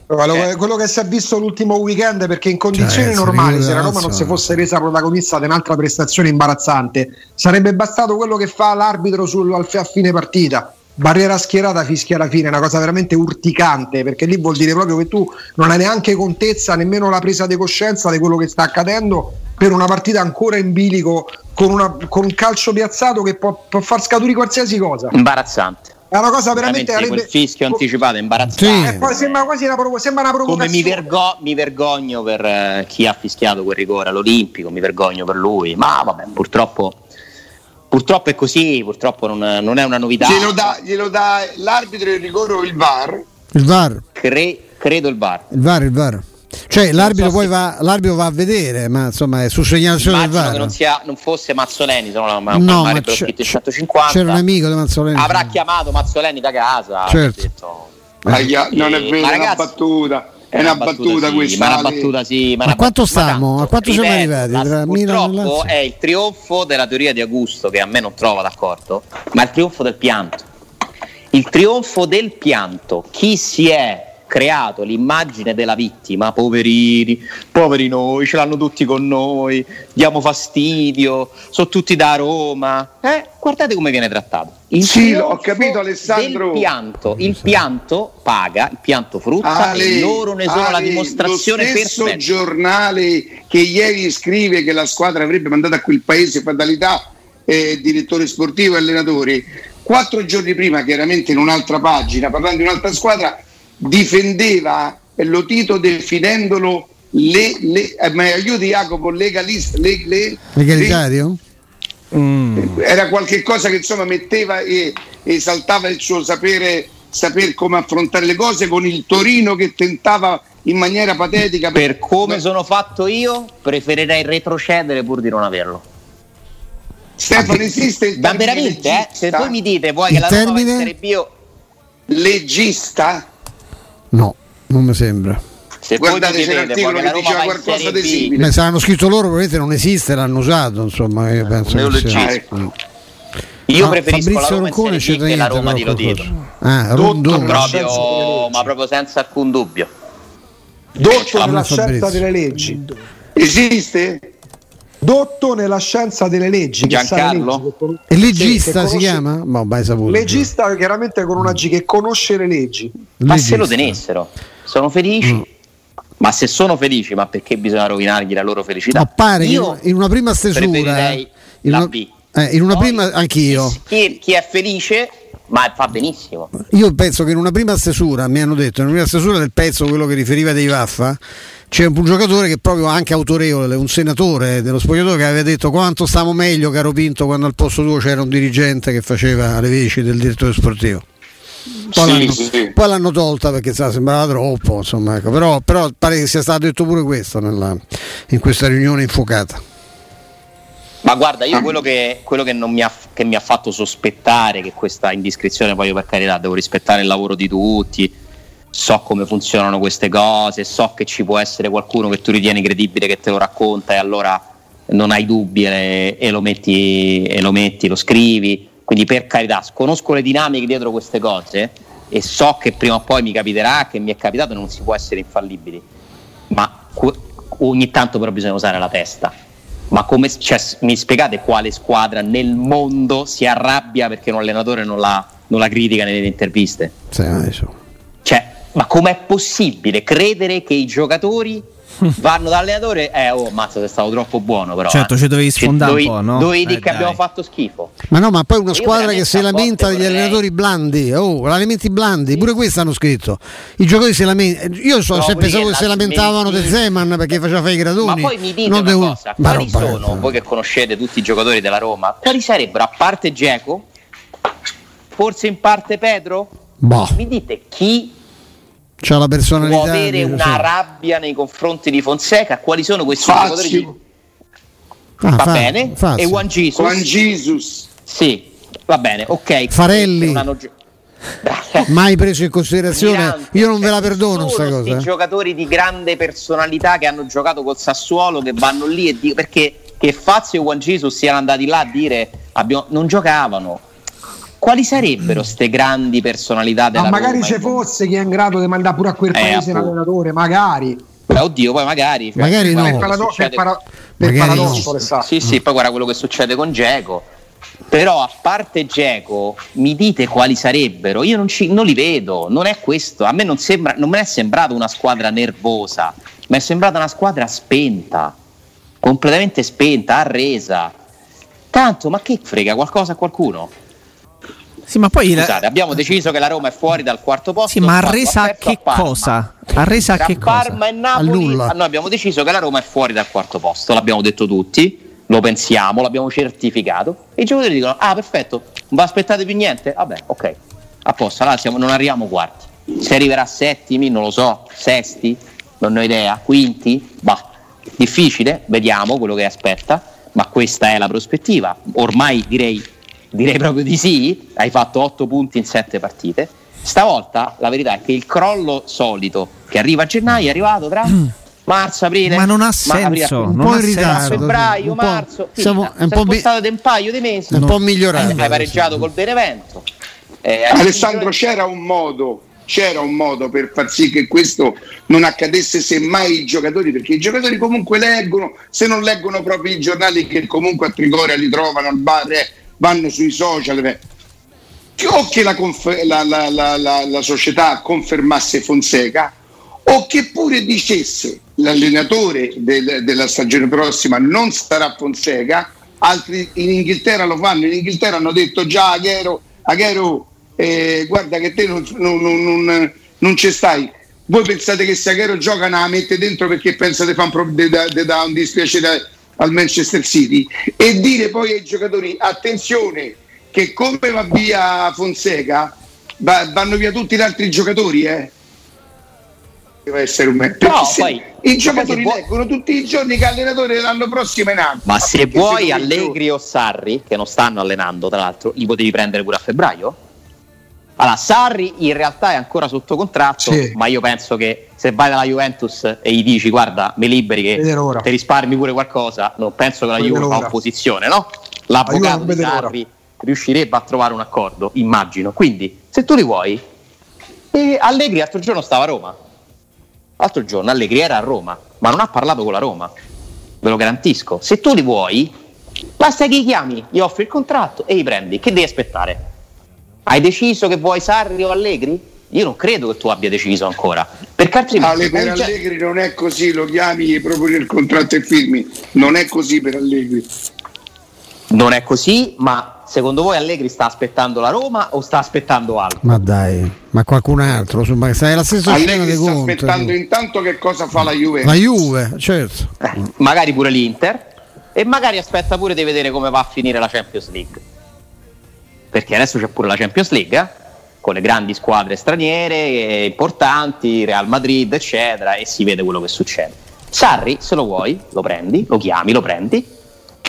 Quello, Eh. quello che si è visto l'ultimo weekend perché in condizioni Cioè, normali se la Roma non si fosse resa protagonista di un'altra prestazione imbarazzante sarebbe bastato quello che fa l'arbitro sul, al- a fine partita barriera schierata fischia alla fine, una cosa veramente urticante perché lì vuol dire proprio che tu non hai neanche contezza nemmeno la presa di coscienza di quello che sta accadendo per una partita ancora in bilico con, una- con un calcio piazzato che può, può far scaturire qualsiasi cosa imbarazzante È una cosa veramente. Veramente quel fischio anticipato è imbarazzante. Sì. E poi sembra quasi una, provo- sembra una Come provocazione. mi, vergo- mi vergogno per eh, chi ha fischiato quel rigore all'Olimpico, mi vergogno per lui, ma vabbè, purtroppo, purtroppo è così, purtroppo non, non è una novità. Glielo dà, glielo dà l'arbitro il rigore o il VAR? Il VAR, Cre- credo il VAR. il VAR, il VAR. Cioè l'arbitro so poi se- va, l'arbitro va a vedere, ma insomma è su segnalazione del Immagino VAR. che non, sia, non fosse Mazzoleni, se no la- ma, No, ma c'è- scritto in 150. c'era un amico di Mazzoleni. Avrà chiamato Mazzoleni da casa. Certo. ha detto- Aia, non è Eh, vero, ma è una ragazzi- battuta. È una battuta sì, questa. Ma una battuta sì. Ma A una quanto bat- ma stiamo? tanto, A quanto siamo ripeto, arrivati? la- Tra purtroppo è il trionfo della teoria di Augusto che a me non trova d'accordo, ma è il trionfo del pianto. Il trionfo del pianto. Chi si è creato l'immagine della vittima, poverini, poveri noi, ce l'hanno tutti con noi, diamo fastidio, sono tutti da Roma. Eh, guardate come viene trattato. Il Sì, ho capito, Alessandro. Del pianto, il pianto paga, il pianto frutta Ale, e loro ne sono la Ale, dimostrazione lo stesso perfetta. giornale che ieri scrive che la squadra avrebbe mandato a quel paese fatalità eh, direttore sportivo e allenatori quattro giorni prima chiaramente in un'altra pagina parlando di un'altra squadra difendeva eh, lo Tito definendolo le, le, eh, ma aiuti Jacopo legalista le, le- Legalitario? Mm. era qualche cosa che insomma metteva e esaltava il suo sapere saper come affrontare le cose con il Torino che tentava in maniera patetica Per come sono fatto io, preferirei retrocedere pur di non averlo. Stefano esiste il Ma termine veramente, eh? Se voi mi dite vuoi Il che la Roma va in termine? Serie legista No, non mi sembra. se Guardate, chiedete l'articolo che la che Roma diceva qualcosa di simile. Beh, saranno scritto loro, probabilmente non esiste, l'hanno usato, insomma, io penso che sia. Eh, Io Ah, preferisco la Fabrizio Roma in Roncone Serie c'è che la niente, Roma di qualcosa. Ah, Rondone. Proprio, ma proprio senza alcun dubbio. Dotto Ah, nella Fabrizio. scienza delle leggi. esiste? Dotto nella scienza delle leggi. Giancarlo? leggi, che E legista che si conosce- chiama? Ma mai saputo. Legista chiaramente con una G che conosce le leggi. Ma se lo tenessero, sono felici. Mm. Ma se sono felici, ma perché bisogna rovinargli la loro felicità? Ma pare che Io in una prima stesura. preferirei in la una, B. eh, in una Poi, prima, anch'io. Chi, chi è felice, ma fa benissimo. Io penso che in una prima stesura, mi hanno detto, in una prima stesura del pezzo, quello che riferiva dei Vaffa, c'è un giocatore che è proprio anche autorevole, un senatore dello spogliatoio che aveva detto quanto stavo meglio caro Pinto quando al posto tuo c'era un dirigente che faceva le veci del direttore sportivo. Poi, Sì, l'hanno, sì. poi l'hanno tolta perché sa, sembrava troppo, insomma, ecco. però, però pare che sia stato detto pure questo nella- in questa riunione infuocata. Ma guarda, io quello che, quello che non mi ha, che mi ha fatto sospettare che questa indiscrezione, poi io per carità devo rispettare il lavoro di tutti, so come funzionano queste cose, so che ci può essere qualcuno che tu ritieni credibile che te lo racconta e allora non hai dubbi e, e lo, metti, e lo metti, lo scrivi. Quindi per carità, conosco le dinamiche dietro queste cose e so che prima o poi mi capiterà, che mi è capitato non si può essere infallibili. Ma que- ogni tanto però bisogna usare la testa. Ma come cioè, mi spiegate quale squadra nel mondo si arrabbia perché un allenatore non la, non la critica nelle interviste? Sì, adesso. Ma com'è possibile credere che i giocatori vanno dall'allenatore? Eh, oh, mazza, sei stato troppo buono, però. Certo, eh. ci dovevi Cioè, sfondare un dovevi- po', no? Dovevi Eh, dire che dai. abbiamo fatto schifo. Ma no, ma poi una Io squadra che si lamenta degli vorrei- allenatori blandi, oh, elementi blandi, pure questo hanno scritto. I giocatori si lamentano. Io so, No, sempre perché sapevo che si la lamentavano del Zeman perché faceva fare i gradoni. Ma poi mi dite non una devo- cosa, Ma quali roba- sono, voi che conoscete tutti i giocatori della Roma, quali sarebbero, a parte Geco, forse in parte Pedro? Boh, Mi dite chi c'ha la personalità. può avere una sì. rabbia nei confronti di Fonseca? Quali sono questi giocatori? Di... Ah, Va fa- bene? Fazio. E Juan Jesus? Juan Jesus Sì, va bene, ok. Farelli. Hanno Mai preso in considerazione. Mirante, Io non ve cioè, la perdono sono sta sti cosa. eh. giocatori di grande personalità che hanno giocato col Sassuolo che vanno lì e dicono perché che Fazio e Juan Jesus siano andati là a dire abbiamo- non giocavano. Quali sarebbero queste grandi personalità della Ma magari Roma? ci fosse chi è in grado di mandare pure a quel Eh, paese un appunto. allenatore, magari. Beh, oddio, poi magari. cioè, Magari no. Per, parado- per succede- para- per Magari paradosso, sa. Sì, sì, poi guarda quello che succede con Geco. Però a parte Geco, mi dite quali sarebbero? Io non, ci- non li vedo, non è questo. A me non, sembra, non mi è sembrata una squadra nervosa, mi è sembrata una squadra spenta, completamente spenta, arresa. Tanto, ma che frega qualcosa a qualcuno? Sì, ma poi Scusate, la... abbiamo deciso che la Roma è fuori dal quarto posto. Sì, ma ha resa che cosa? Ha resa che cosa? Parma e Napoli. Noi abbiamo deciso che la Roma è fuori dal quarto posto, l'abbiamo detto tutti, lo pensiamo, l'abbiamo certificato. E i giocatori dicono: Ah, perfetto, non vi aspettate più niente? Vabbè, ok, a posto, allora siamo, non arriviamo quarti. Se arriverà settimi, non lo so, sesti, non ho idea, quinti, bah, difficile, vediamo quello che aspetta, ma questa è la prospettiva. Ormai direi Direi proprio di sì, hai fatto 8 punti in 7 partite. Stavolta la verità è che il crollo solito che arriva a gennaio è arrivato tra mm. marzo, aprile. Ma non ha senso, un non po' in ritardo, febbraio, un marzo. Siamo un po' mi- di un paio di mesi. Un po' migliorato. Hai pareggiato col Benevento. Eh, Alessandro, c'era un modo c'era un modo per far sì che questo non accadesse semmai i giocatori, perché i giocatori comunque leggono, se non leggono proprio i giornali che comunque a Trigoria li trovano al bar, eh, vanno sui social. O che la, la, la, la, società confermasse Fonseca o che pure dicesse l'allenatore del, della stagione prossima non sarà Fonseca, altri in Inghilterra lo fanno, in Inghilterra hanno detto già Aghero, Aghero eh, guarda che te non, non, non, non ci stai. Voi pensate che se Aghero gioca la mette dentro perché pensate di fare un, un dispiacere al Manchester City e dire poi ai giocatori attenzione che come va via Fonseca va, vanno via tutti gli altri giocatori eh? deve essere un me- no, poi, i giocatori vuoi... leggono tutti i giorni che allenatore l'anno prossimo è in alto ma se vuoi Allegri o Sarri che non stanno allenando tra l'altro li potevi prendere pure a febbraio allora, Sarri in realtà è ancora sotto contratto, sì. ma io penso che se vai dalla Juventus e gli dici guarda, mi liberi che ti risparmi pure qualcosa, non penso che la Juve fa opposizione, no? L'avvocato di Sarri l'ora. riuscirebbe a trovare un accordo, immagino. Quindi, se tu li vuoi, e Allegri l'altro giorno stava a Roma. L'altro giorno Allegri era a Roma, ma non ha parlato con la Roma. Ve lo garantisco. Se tu li vuoi, basta che li chiami, gli offri il contratto e li prendi. Che devi aspettare? Hai deciso che vuoi Sarri o Allegri? Io non credo che tu abbia deciso ancora. Perché altrimenti. Ale, per Allegri non è così, lo chiami, proprio nel contratto e firmi. Non è così per Allegri. Non è così, ma secondo voi Allegri sta aspettando la Roma o sta aspettando altro? Ma dai, ma qualcun altro, insomma, sai la stessa Allegri sta conto, aspettando tu. intanto che cosa fa la Juve. La Juve, certo. Eh, magari pure l'Inter e magari aspetta pure di vedere come va a finire la Champions League perché adesso c'è pure la Champions League eh? con le grandi squadre straniere eh, importanti, Real Madrid, eccetera, e si vede quello che succede. Sarri, se lo vuoi, lo prendi, lo chiami, lo prendi,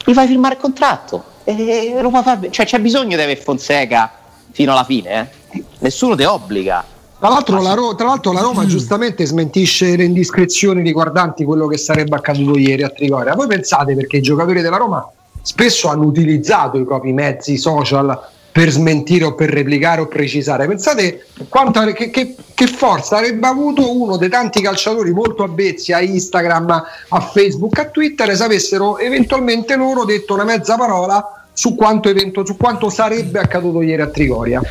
gli fai firmare il contratto. E lo far... cioè, c'è bisogno di avere Fonseca fino alla fine, eh? nessuno ti obbliga. Tra l'altro, la Ro- tra l'altro, la Roma giustamente smentisce le indiscrezioni riguardanti quello che sarebbe accaduto ieri a Trigoria. Voi pensate perché i giocatori della Roma spesso hanno utilizzato i propri mezzi social per smentire o per replicare o precisare. Pensate quanto, che, che, che, forza avrebbe avuto uno dei tanti calciatori molto avvezzi a Instagram, a Facebook, a Twitter se avessero eventualmente loro detto una mezza parola su quanto, evento, su quanto sarebbe accaduto ieri a Trigoria.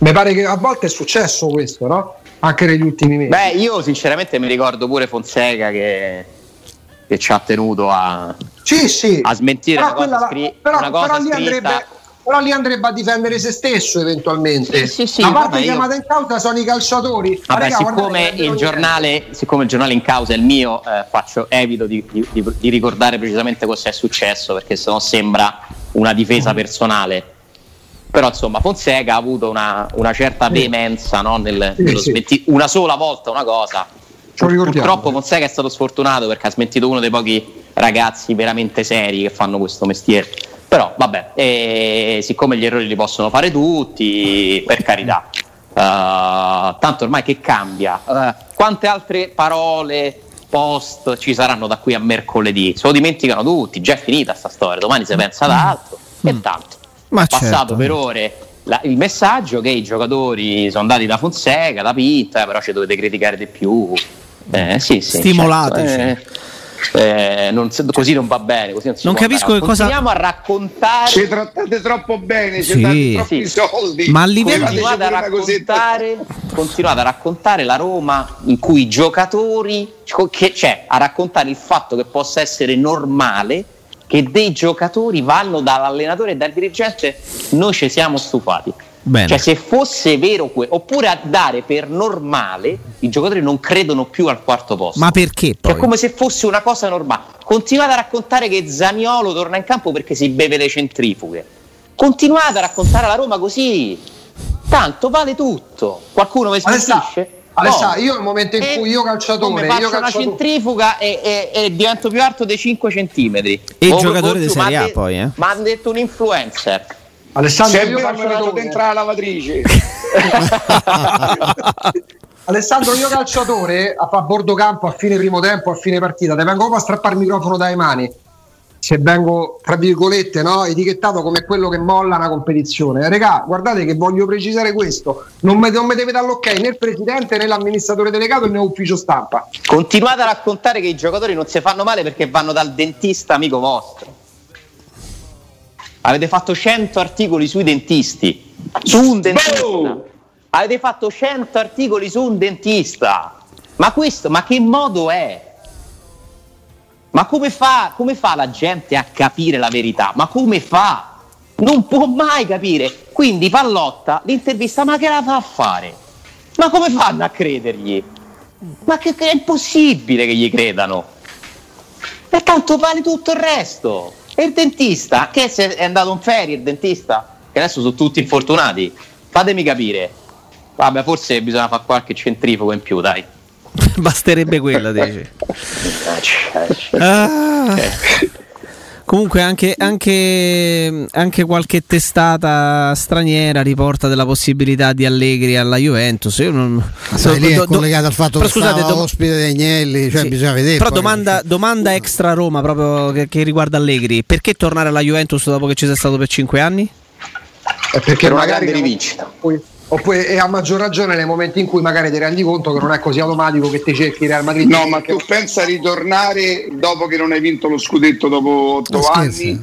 Mi pare che a volte è successo questo, no? Anche negli ultimi mesi. Beh, io sinceramente mi ricordo pure Fonseca che, che ci ha tenuto a, sì, sì. a smentire però una cosa, scri- però, una cosa però scritta. Andrebbe però lì andrebbe a difendere se stesso eventualmente. Sì, sì, sì, a parte chiamata io... in causa sono i calciatori. Vabbè, raga, siccome, il giornale, siccome il giornale in causa è il mio, eh, faccio, evito di, di, di, ricordare precisamente cosa è successo perché sennò sembra una difesa personale. Però insomma Fonseca ha avuto una, una certa veemenza no, nel, nello sì. Smenti- una sola volta una cosa. Purtroppo Fonseca è stato sfortunato perché ha smentito uno dei pochi ragazzi veramente seri che fanno questo mestiere però vabbè, eh, siccome gli errori li possono fare tutti, per carità. Uh, tanto ormai che cambia? Uh, quante altre parole, post ci saranno da qui a mercoledì? Se lo dimenticano tutti, già è finita sta storia, domani si pensa ad altro. Mm. E tanto, Ma passato certo. per ore la, il messaggio che i giocatori sono andati da Fonseca, da Pinta, però ci dovete criticare di più. Eh, sì, sì, Stimolateci. Certo, eh, eh, non, così non va bene. Così non, non capisco che cosa. Continuiamo a raccontare. Ci trattate troppo bene, ci sì. date troppi sì. soldi. Ma a livello continuate a, raccontare, continuate a raccontare la Roma in cui i giocatori, che, cioè a raccontare il fatto che possa essere normale che dei giocatori vanno dall'allenatore e dal dirigente. Noi ci siamo stufati. Bene. Cioè, se fosse vero que- oppure a dare per normale, i giocatori non credono più al quarto posto. Ma perché poi? Cioè, come se fosse una cosa normale. Continuate a raccontare che Zaniolo torna in campo perché si beve le centrifughe. Continuate a raccontare la Roma così. Tanto vale tutto. Qualcuno mi smentisce? Alessà, No. io nel momento in E cui io calciatore, io faccio una calciatore- centrifuga e, e- e divento più alto dei 5 centimetri. E Oh, giocatore di oh, Serie A poi, eh. Ma hanno detto un influencer. Alessandro, Se è io calciatore, dentro la lavatrice. Alessandro, io calciatore a, a bordo campo a fine primo tempo, a fine partita, ti vengo proprio a strappare il microfono dai mani. Se vengo, tra virgolette, no, etichettato come quello che molla una competizione. Regà, guardate che voglio precisare questo: non mi, non mi deve dare l'ok né il presidente né l'amministratore delegato né ufficio stampa. Continuate a raccontare che i giocatori non si fanno male perché vanno dal dentista amico vostro. Avete fatto 100 articoli sui dentisti. Su un dentista. Boom! Avete fatto 100 articoli su un dentista. Ma questo, ma che modo è? Ma come fa, come fa la gente a capire la verità? Ma come fa? Non può mai capire. Quindi Pallotta, l'intervista, ma che la fa a fare? Ma come fanno a credergli? Ma che, che è impossibile che gli credano. E tanto vale tutto il resto. E il dentista, che se è andato in ferie il dentista, che adesso sono tutti infortunati. Fatemi capire. Vabbè, forse bisogna fare qualche centrifugo in più, dai. Basterebbe quella, dici. Ah. Comunque anche, anche- anche qualche testata straniera riporta della possibilità di Allegri alla Juventus. Io non, Sai, lì è do- do- collegato al fatto però che scusate, scusate, dom- ospite dei Agnelli, cioè sì. bisogna vedere. Però domanda, domanda extra Roma proprio che, che riguarda Allegri. Perché tornare alla Juventus dopo che ci sei stato per 5 anni? Eh, perché Per una magari grande rivincita. Poi- oppure, e a maggior ragione nei momenti in cui magari ti rendi conto che non è così automatico che ti cerchi il Real Madrid. No, ma tu pensa a ritornare dopo che non hai vinto lo scudetto dopo otto anni,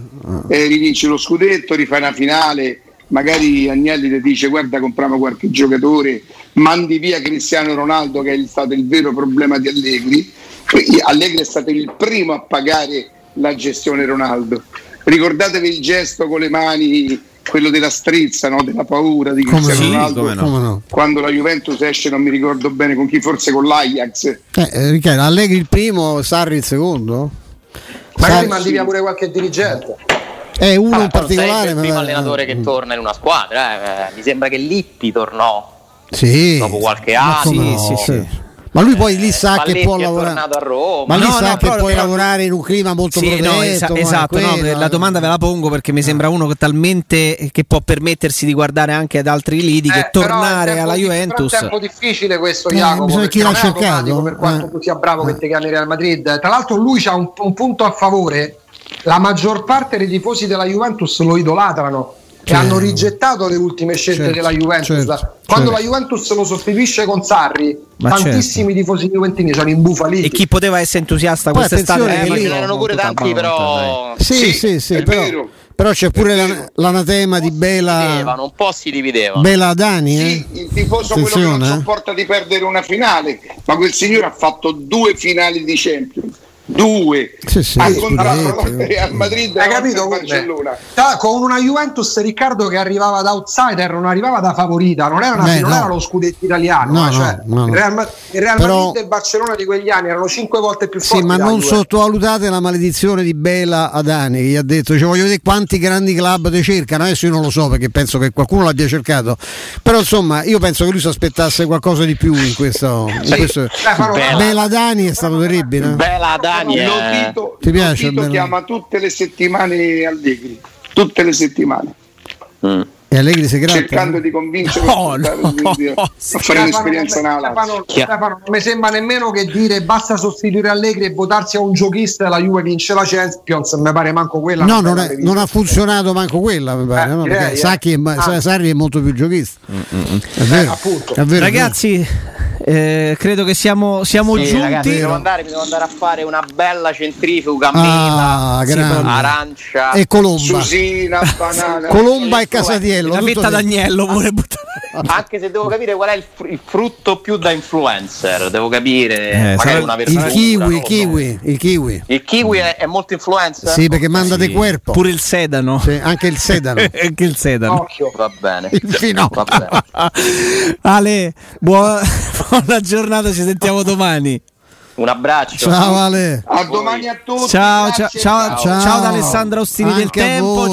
e rivinci lo scudetto, rifai una finale, magari Agnelli ti dice guarda compriamo qualche giocatore, mandi via Cristiano Ronaldo che è stato il vero problema di Allegri. Quindi Allegri è stato il primo a pagare la gestione Ronaldo. Ricordatevi il gesto con le mani, quello della strizza, no? della paura di Cristiano sì, Ronaldo. no. Come no? Quando la Juventus esce, non mi ricordo bene con chi, forse con l'Ajax. Eh, eh, Riccardo, Allegri il primo, Sarri il secondo? magari Sarri- mandi via pure qualche dirigente. Eh, uno Vabbè, in particolare. il ma- primo allenatore che torna in una squadra. eh. Mi sembra che Lippi tornò Sì. dopo qualche Ma anno. no? sì, sì. Ma lui poi lì sa che Spalletti può lavorare. tornato a Roma. Ma lì No, sa no, che puoi lavorare in un clima molto Sì, protetto. no, esa- è esatto, no, quello. la domanda ve la pongo perché mi sembra uno che talmente che può permettersi di guardare anche ad altri lidi che Eh, è tornare alla di- Juventus. È un tempo difficile questo, Eh, Jacopo. bisogna chi l'ha cercato. Per quanto Eh. tu sia bravo Eh. che ti chiami Real Madrid. Tra l'altro, lui ha un, un punto a favore. La maggior parte dei tifosi della Juventus lo idolatrano. E Certo. hanno rigettato le ultime scelte Certo, della Juventus. certo, Quando certo. la Juventus lo sostituisce con Sarri, Ma tantissimi tifosi juventini sono imbufaliti. E chi poteva essere entusiasta Poi quest'estate? attenzione che ma lì- ce Ce n'erano pure tanti, dai. però Sì, Sì, sì, sì, però, però c'è pure È la- vero. l'anatema di Bela, dividevano, un po' si dividevano. Bela Dani. Sì, Eh? il tifoso quello che non Attenzione, eh. sopporta di perdere una finale, ma quel signore ha fatto due finali di Champions. Due Sì, sì, ha incontrato scudetto. Real Madrid Hai capito? Barcellona. Ta- con una Juventus Riccardo che arrivava da outsider, non arrivava da favorita, non era, una- Beh, non no. era lo scudetto italiano. No, eh, cioè, no. Il Real, Ma- il Real Però- Madrid e il Barcellona di quegli anni erano cinque volte più Sì, forti. ma della non sottovalutate la maledizione di Bela Adani che gli ha detto cioè, voglio vedere quanti grandi club ti cercano adesso io non lo so perché penso che qualcuno l'abbia cercato però insomma io penso che lui si aspettasse qualcosa di più in questo, in Sì. questo- Bella. Bela Adani è stato terribile eh? Bella Lo è... Tito, Ti Lo piace, Tito bello? chiama tutte le settimane Allegri, tutte le settimane, Mm. e Allegri si gratta cercando di convincere No, a no, no, a fare un'esperienza? Stefano, non mi sembra nemmeno che dire basta sostituire Allegri e votarsi a un giochista e la Juve vince la Champions, mi pare manco quella. no non è non ha funzionato manco quella mi pare Eh, no? direi, perché eh. Sacchi è, Ah. Sarri è molto più giochista è vero, appunto. è vero, Ragazzi, eh, credo che siamo, siamo Sì, giunti. ragazzi, devo andare, mi devo andare a fare una bella centrifuga Ah, mela, arancia. e Colomba Susina, banana. Colomba e Casatiello La fetta d'agnello pure buttare. anche se devo capire qual è il, fr- il frutto più da influencer, devo capire Eh, magari sarà- una Il kiwi, il kiwi, il kiwi. Il kiwi è, è molto influencer? Sì, perché manda Sì. de cuerpo. Pure il sedano. Sì, anche il sedano. anche il sedano. Occhio. Va bene. Il finocchio. Va bene. Ale, buona, buona giornata, ci sentiamo domani. Un abbraccio. Ciao Ale. A domani a tutti. Ciao, ciao, ciao, ciao. ciao da Alessandra Ostini del Anche a Tempo.